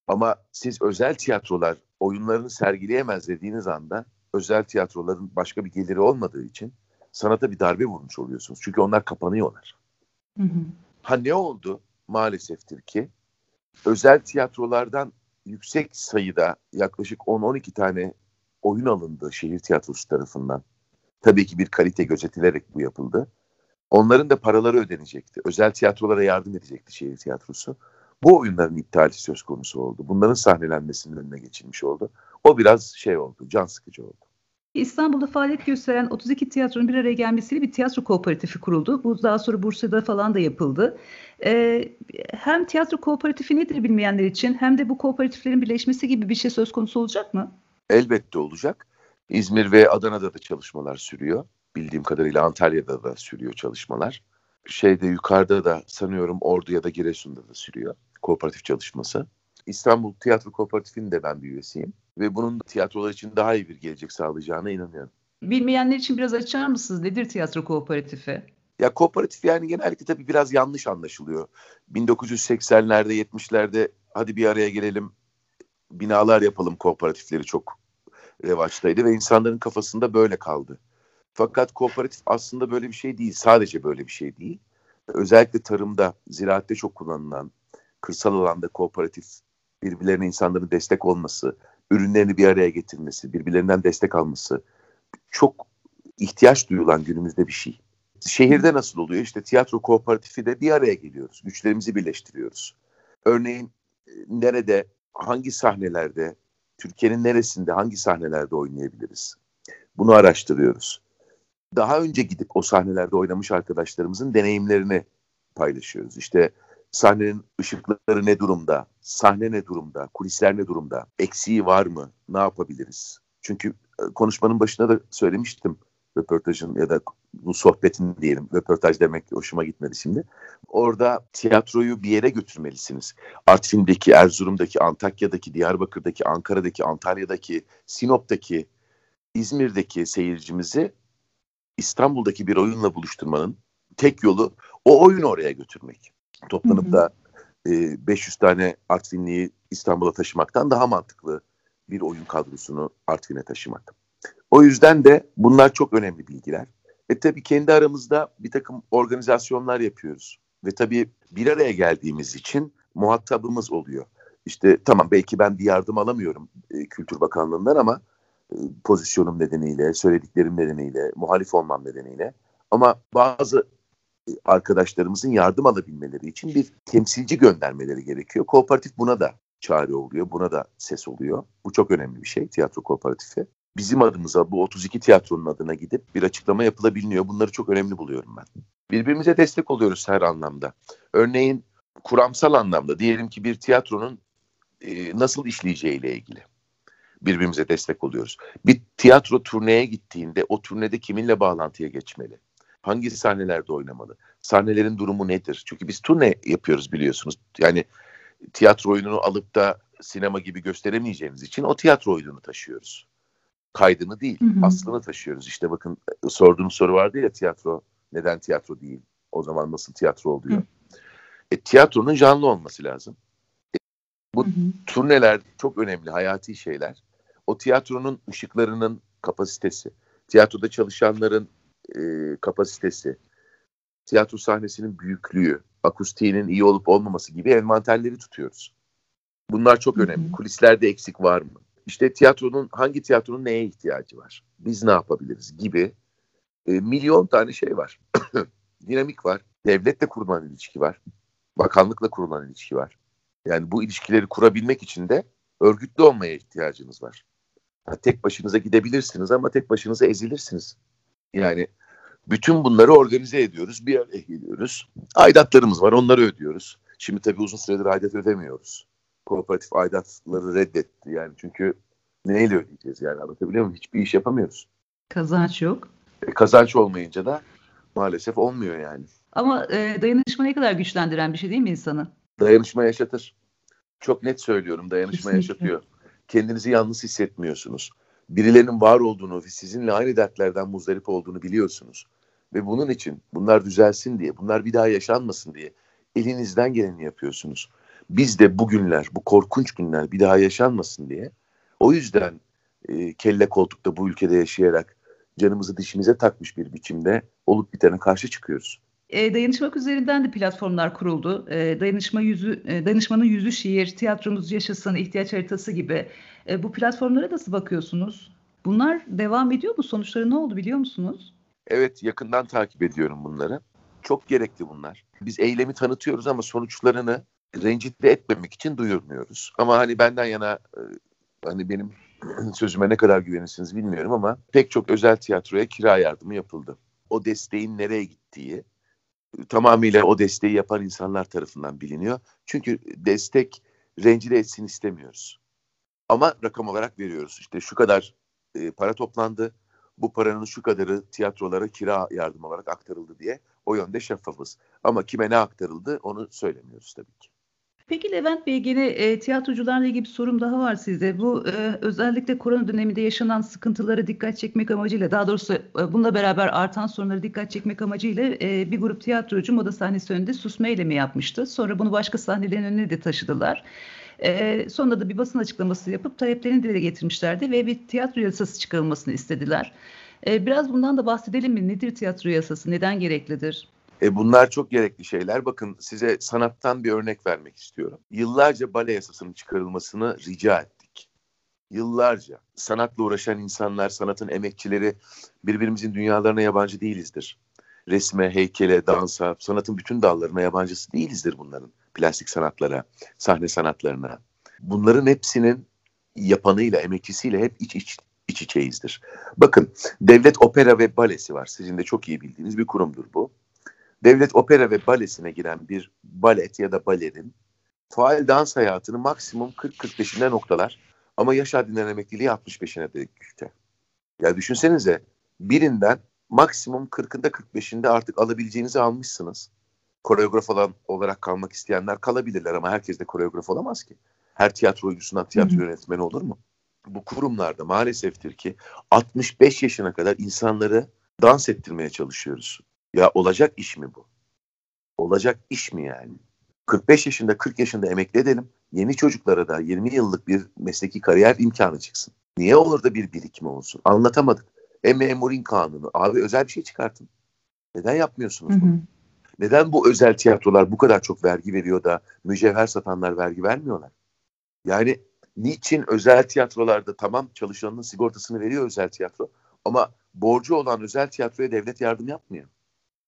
Ama siz özel tiyatrolar oyunlarını sergileyemez dediğiniz anda özel tiyatroların başka bir geliri olmadığı için sanata bir darbe vurmuş oluyorsunuz. Çünkü onlar kapanıyorlar. Hı hı. Ha ne oldu? Maaleseftir ki özel tiyatrolardan yüksek sayıda yaklaşık 10-12 tane oyun alındı şehir tiyatrosu tarafından. Tabii ki bir kalite gözetilerek bu yapıldı. Onların da paraları ödenecekti. Özel tiyatrolara yardım edecekti şehir tiyatrosu. Bu oyunların iptali söz konusu oldu. Bunların sahnelenmesinin önüne geçilmiş oldu. O biraz şey oldu, can sıkıcı oldu. İstanbul'da faaliyet gösteren 32 tiyatronun bir araya gelmesiyle bir tiyatro kooperatifi kuruldu. Bu daha sonra Bursa'da falan da yapıldı. Ee, hem tiyatro kooperatifi nedir bilmeyenler için hem de bu kooperatiflerin birleşmesi gibi bir şey söz konusu olacak mı? Elbette olacak. İzmir ve Adana'da da çalışmalar sürüyor. Bildiğim kadarıyla Antalya'da da sürüyor çalışmalar. Şeyde yukarıda da sanıyorum Ordu ya da Giresun'da da sürüyor kooperatif çalışması. İstanbul Tiyatro Kooperatifi'nin de ben bir üyesiyim. Ve bunun tiyatrolar için daha iyi bir gelecek sağlayacağına inanıyorum. Bilmeyenler için biraz açar mısınız? Nedir tiyatro kooperatifi? Ya kooperatif yani genellikle tabii biraz yanlış anlaşılıyor. 1980'lerde 70'lerde hadi bir araya gelelim binalar yapalım kooperatifleri çok revaçtaydı ve insanların kafasında böyle kaldı. Fakat kooperatif aslında böyle bir şey değil. Sadece böyle bir şey değil. Özellikle tarımda, ziraatte çok kullanılan, kırsal alanda kooperatif birbirlerine insanların destek olması, ürünlerini bir araya getirmesi, birbirlerinden destek alması çok ihtiyaç duyulan günümüzde bir şey. Şehirde nasıl oluyor? İşte tiyatro kooperatifi de bir araya geliyoruz. Güçlerimizi birleştiriyoruz. Örneğin e, nerede, hangi sahnelerde, Türkiye'nin neresinde, hangi sahnelerde oynayabiliriz? Bunu araştırıyoruz. Daha önce gidip o sahnelerde oynamış arkadaşlarımızın deneyimlerini paylaşıyoruz. İşte sahnenin ışıkları ne durumda, sahne ne durumda, kulisler ne durumda, eksiği var mı, ne yapabiliriz? Çünkü e, konuşmanın başında da söylemiştim röportajın ya da bu sohbetin diyelim. Röportaj demek hoşuma gitmedi şimdi. Orada tiyatroyu bir yere götürmelisiniz. Artvin'deki, Erzurum'daki, Antakya'daki, Diyarbakır'daki, Ankara'daki, Antalya'daki, Sinop'taki, İzmir'deki seyircimizi İstanbul'daki bir oyunla buluşturmanın tek yolu o oyunu oraya götürmek. Toplanıp hı hı. da e, 500 tane Artvinli'yi İstanbul'a taşımaktan daha mantıklı bir oyun kadrosunu Artvin'e taşımak. O yüzden de bunlar çok önemli bilgiler. Ve tabii kendi aramızda bir takım organizasyonlar yapıyoruz. Ve tabii bir araya geldiğimiz için muhatabımız oluyor. İşte tamam belki ben bir yardım alamıyorum e, Kültür Bakanlığı'ndan ama e, pozisyonum nedeniyle, söylediklerim nedeniyle, muhalif olmam nedeniyle. Ama bazı e, arkadaşlarımızın yardım alabilmeleri için bir temsilci göndermeleri gerekiyor. Kooperatif buna da çare oluyor, buna da ses oluyor. Bu çok önemli bir şey tiyatro kooperatifi bizim adımıza bu 32 tiyatronun adına gidip bir açıklama yapılabiliyor. Bunları çok önemli buluyorum ben. Birbirimize destek oluyoruz her anlamda. Örneğin kuramsal anlamda diyelim ki bir tiyatronun e, nasıl işleyeceğiyle ilgili birbirimize destek oluyoruz. Bir tiyatro turneye gittiğinde o turnede kiminle bağlantıya geçmeli? Hangi sahnelerde oynamalı? Sahnelerin durumu nedir? Çünkü biz turne yapıyoruz biliyorsunuz. Yani tiyatro oyununu alıp da sinema gibi gösteremeyeceğimiz için o tiyatro oyununu taşıyoruz kaydını değil, hı hı. aslını taşıyoruz. İşte bakın sorduğum soru vardı ya tiyatro neden tiyatro değil? O zaman nasıl tiyatro oluyor? Hı. E, tiyatronun canlı olması lazım. E, bu hı hı. turneler çok önemli, hayati şeyler. O tiyatronun ışıklarının kapasitesi, tiyatroda çalışanların e, kapasitesi, tiyatro sahnesinin büyüklüğü, akustiğinin iyi olup olmaması gibi envanterleri tutuyoruz. Bunlar çok önemli. Kulislerde eksik var mı? işte tiyatronun hangi tiyatronun neye ihtiyacı var? Biz ne yapabiliriz gibi e, milyon tane şey var. Dinamik var. Devletle kurulan ilişki var. Bakanlıkla kurulan ilişki var. Yani bu ilişkileri kurabilmek için de örgütlü olmaya ihtiyacınız var. Tek başınıza gidebilirsiniz ama tek başınıza ezilirsiniz. Yani bütün bunları organize ediyoruz. Bir araya geliyoruz. Aidatlarımız var. Onları ödüyoruz. Şimdi tabii uzun süredir aidat ödemiyoruz kooperatif aidatları reddetti yani çünkü neyle ödeyeceğiz yani anlatabiliyor muyum? Hiçbir iş yapamıyoruz. Kazanç yok. E, kazanç olmayınca da maalesef olmuyor yani. Ama e, dayanışma ne kadar güçlendiren bir şey değil mi insanı? Dayanışma yaşatır. Çok net söylüyorum dayanışma Kesinlikle. yaşatıyor. Kendinizi yalnız hissetmiyorsunuz. Birilerinin var olduğunu ve sizinle aynı dertlerden muzdarip olduğunu biliyorsunuz. Ve bunun için bunlar düzelsin diye, bunlar bir daha yaşanmasın diye elinizden geleni yapıyorsunuz biz de bugünler, bu korkunç günler bir daha yaşanmasın diye o yüzden e, kelle koltukta bu ülkede yaşayarak canımızı dişimize takmış bir biçimde olup bitene karşı çıkıyoruz. E, dayanışmak üzerinden de platformlar kuruldu. E, dayanışma yüzü, e, dayanışmanın yüzü şiir, tiyatromuz yaşasın, ihtiyaç haritası gibi. E, bu platformlara nasıl bakıyorsunuz? Bunlar devam ediyor mu? Sonuçları ne oldu biliyor musunuz? Evet, yakından takip ediyorum bunları. Çok gerekli bunlar. Biz eylemi tanıtıyoruz ama sonuçlarını rencide etmemek için duyurmuyoruz. Ama hani benden yana hani benim sözüme ne kadar güvenirsiniz bilmiyorum ama pek çok özel tiyatroya kira yardımı yapıldı. O desteğin nereye gittiği tamamıyla o desteği yapan insanlar tarafından biliniyor. Çünkü destek rencide etsin istemiyoruz. Ama rakam olarak veriyoruz. İşte şu kadar e, para toplandı. Bu paranın şu kadarı tiyatrolara kira yardım olarak aktarıldı diye o yönde şeffafız. Ama kime ne aktarıldı onu söylemiyoruz tabii ki. Peki Levent Bey gene e, tiyatrocularla ilgili bir sorum daha var size. Bu e, özellikle korona döneminde yaşanan sıkıntılara dikkat çekmek amacıyla daha doğrusu e, bununla beraber artan sorunlara dikkat çekmek amacıyla e, bir grup tiyatrocu moda sahnesi önünde susma eylemi yapmıştı. Sonra bunu başka sahnelerin önüne de taşıdılar. E, sonra da bir basın açıklaması yapıp taleplerini dile getirmişlerdi ve bir tiyatro yasası çıkarılmasını istediler. E, biraz bundan da bahsedelim mi? Nedir tiyatro yasası? Neden gereklidir? E bunlar çok gerekli şeyler. Bakın size sanattan bir örnek vermek istiyorum. Yıllarca bale yasasının çıkarılmasını rica ettik. Yıllarca sanatla uğraşan insanlar, sanatın emekçileri birbirimizin dünyalarına yabancı değilizdir. Resme, heykele, dansa, sanatın bütün dallarına yabancısı değilizdir bunların. Plastik sanatlara, sahne sanatlarına. Bunların hepsinin yapanıyla, emekçisiyle hep iç iç iç içeyizdir. Bakın devlet opera ve balesi var. Sizin de çok iyi bildiğiniz bir kurumdur bu devlet opera ve balesine giren bir balet ya da balerin faal dans hayatını maksimum 40-45'inde noktalar ama yaş haddinden emekliliği 65'ine düştü. Ya düşünsenize birinden maksimum 40'ında 45'inde artık alabileceğinizi almışsınız. Koreograf olan olarak kalmak isteyenler kalabilirler ama herkes de koreograf olamaz ki. Her tiyatro oyuncusundan tiyatro yönetmeni olur mu? Bu kurumlarda maaleseftir ki 65 yaşına kadar insanları dans ettirmeye çalışıyoruz. Ya olacak iş mi bu? Olacak iş mi yani? 45 yaşında 40 yaşında emekli edelim. Yeni çocuklara da 20 yıllık bir mesleki kariyer imkanı çıksın. Niye olur da bir birikim olsun? Anlatamadık. E memurin kanunu. Abi özel bir şey çıkartın. Neden yapmıyorsunuz bunu? Hı hı. Neden bu özel tiyatrolar bu kadar çok vergi veriyor da mücevher satanlar vergi vermiyorlar? Yani niçin özel tiyatrolarda tamam çalışanının sigortasını veriyor özel tiyatro ama borcu olan özel tiyatroya devlet yardım yapmıyor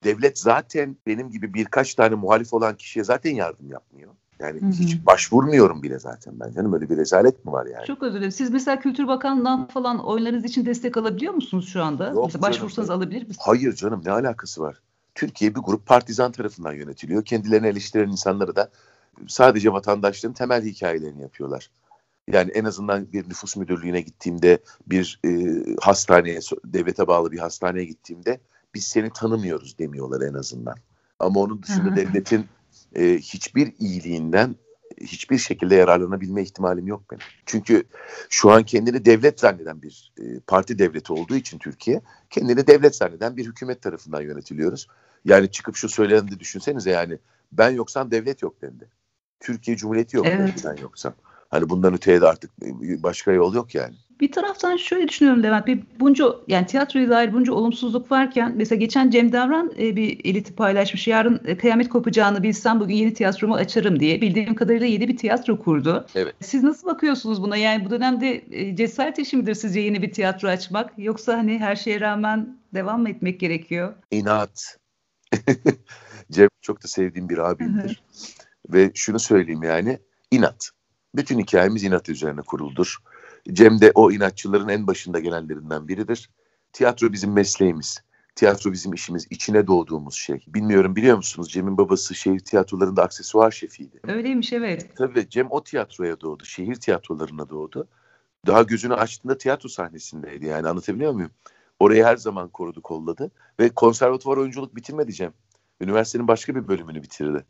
devlet zaten benim gibi birkaç tane muhalif olan kişiye zaten yardım yapmıyor. Yani hı hı. hiç başvurmuyorum bile zaten ben canım öyle bir rezalet mi var yani? Çok özür dilerim. Siz mesela Kültür Bakanlığı'ndan falan oyunlarınız için destek alabiliyor musunuz şu anda? Yok mesela başvursanız canım. alabilir misiniz? Hayır canım ne alakası var? Türkiye bir grup partizan tarafından yönetiliyor. Kendilerini eleştiren insanları da sadece vatandaşların temel hikayelerini yapıyorlar. Yani en azından bir nüfus müdürlüğüne gittiğimde, bir e, hastaneye, devlete bağlı bir hastaneye gittiğimde biz seni tanımıyoruz demiyorlar en azından. Ama onun dışında devletin e, hiçbir iyiliğinden hiçbir şekilde yararlanabilme ihtimalim yok benim. Çünkü şu an kendini devlet zanneden bir e, parti devleti olduğu için Türkiye kendini devlet zanneden bir hükümet tarafından yönetiliyoruz. Yani çıkıp şu söyleneni düşünsenize yani ben yoksam devlet yok dendi. Türkiye Cumhuriyeti yok evet. ben yoksam. Hani bundan öteye de artık başka yol yok yani. Bir taraftan şöyle düşünüyorum Levent Bey, bunca yani tiyatroya dair bunca olumsuzluk varken mesela geçen Cem Davran e, bir eliti paylaşmış. Yarın e, kıyamet kopacağını bilsem bugün yeni tiyatromu açarım diye. Bildiğim kadarıyla yeni bir tiyatro kurdu. Evet. Siz nasıl bakıyorsunuz buna? Yani bu dönemde e, cesaret işi midir sizce yeni bir tiyatro açmak? Yoksa hani her şeye rağmen devam mı etmek gerekiyor? İnat. Cem çok da sevdiğim bir abimdir. Ve şunu söyleyeyim yani inat. Bütün hikayemiz inat üzerine kuruldur. Cem de o inatçıların en başında gelenlerinden biridir. Tiyatro bizim mesleğimiz. Tiyatro bizim işimiz, içine doğduğumuz şey. Bilmiyorum biliyor musunuz Cem'in babası şehir tiyatrolarında aksesuar şefiydi. Öyleymiş evet. Tabii Cem o tiyatroya doğdu, şehir tiyatrolarına doğdu. Daha gözünü açtığında tiyatro sahnesindeydi yani anlatabiliyor muyum? Orayı her zaman korudu, kolladı ve konservatuvar oyunculuk bitirmedi Cem. Üniversitenin başka bir bölümünü bitirdi.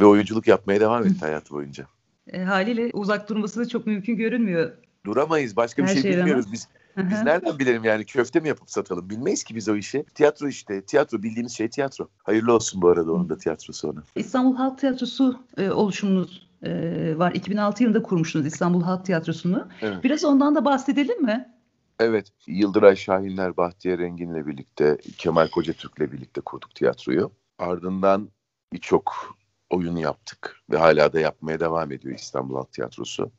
Ve oyunculuk yapmaya devam etti hayatı boyunca. E, haliyle uzak durması da çok mümkün görünmüyor duramayız. Başka bir Her şey bilmiyoruz biz. Biz nereden bilelim yani köfte mi yapıp satalım? Bilmeyiz ki biz o işi. Tiyatro işte. Tiyatro bildiğimiz şey tiyatro. Hayırlı olsun bu arada onun da tiyatrosu ona. İstanbul Halk Tiyatrosu e, oluşumunuz e, var. 2006 yılında kurmuştunuz İstanbul Halk Tiyatrosu'nu. Evet. Biraz ondan da bahsedelim mi? Evet. Yıldıray Şahinler, Bahtiyar Engin'le birlikte, Kemal Kocatürk'le birlikte kurduk tiyatroyu. Ardından birçok oyun yaptık ve hala da yapmaya devam ediyor İstanbul Halk Tiyatrosu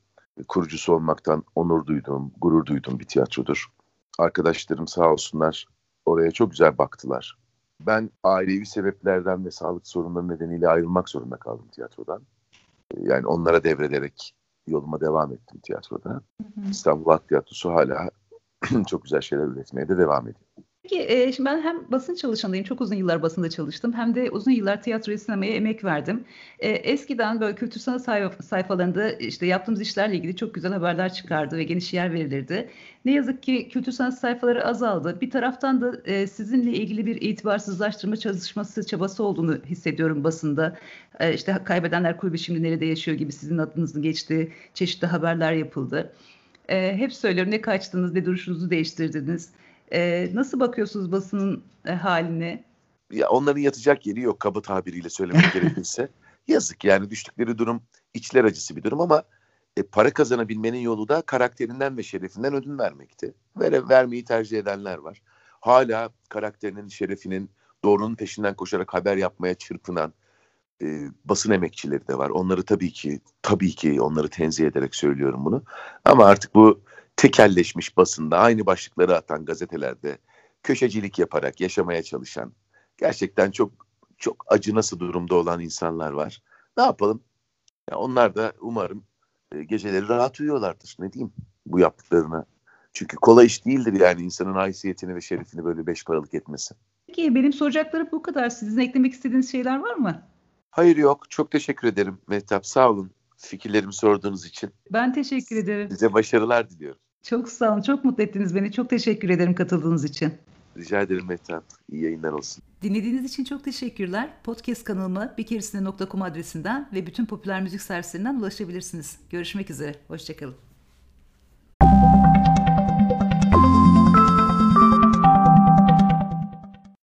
kurucusu olmaktan onur duyduğum, gurur duyduğum bir tiyatrodur. Arkadaşlarım sağ olsunlar oraya çok güzel baktılar. Ben ailevi sebeplerden ve sağlık sorunları nedeniyle ayrılmak zorunda kaldım tiyatrodan. Yani onlara devrederek yoluma devam ettim tiyatroda. Hı hı. İstanbul Halk Tiyatrosu hala çok güzel şeyler üretmeye de devam ediyor. Peki e, şimdi ben hem basın çalışanıyım, çok uzun yıllar basında çalıştım. Hem de uzun yıllar tiyatroya, sinemaya emek verdim. E, eskiden böyle kültür sanat sayf- sayfalarında işte yaptığımız işlerle ilgili çok güzel haberler çıkardı ve geniş yer verilirdi. Ne yazık ki kültür sanat sayfaları azaldı. Bir taraftan da e, sizinle ilgili bir itibarsızlaştırma çalışması, çabası olduğunu hissediyorum basında. E, işte Kaybedenler Kulübü şimdi nerede yaşıyor gibi sizin adınızın geçtiği çeşitli haberler yapıldı. E, hep söylüyorum ne kaçtınız, ne duruşunuzu değiştirdiniz. Ee, nasıl bakıyorsunuz basının e, haline? Ya onların yatacak yeri yok kaba tabiriyle söylemek gerekirse. Yazık yani düştükleri durum içler acısı bir durum ama e, para kazanabilmenin yolu da karakterinden ve şerefinden ödün vermekti. Vere, vermeyi tercih edenler var. Hala karakterinin, şerefinin, doğrunun peşinden koşarak haber yapmaya çırpınan e, basın emekçileri de var. Onları tabii ki, tabii ki onları tenzih ederek söylüyorum bunu. Ama artık bu tekelleşmiş basında aynı başlıkları atan gazetelerde köşecilik yaparak yaşamaya çalışan gerçekten çok çok acınası durumda olan insanlar var. Ne yapalım? Ya onlar da umarım e, geceleri rahat uyuyorlardır. Ne diyeyim bu yaptıklarına. Çünkü kolay iş değildir yani insanın haysiyetini ve şerefini böyle beş paralık etmesi. Peki benim soracaklarım bu kadar. Sizin eklemek istediğiniz şeyler var mı? Hayır yok. Çok teşekkür ederim Mehtap. Sağ olun fikirlerimi sorduğunuz için. Ben teşekkür ederim. Size başarılar diliyorum. Çok sağ olun. Çok mutlu ettiniz beni. Çok teşekkür ederim katıldığınız için. Rica ederim Mehtap. İyi yayınlar olsun. Dinlediğiniz için çok teşekkürler. Podcast kanalıma bikerisine.com adresinden ve bütün popüler müzik servislerinden ulaşabilirsiniz. Görüşmek üzere. Hoşçakalın.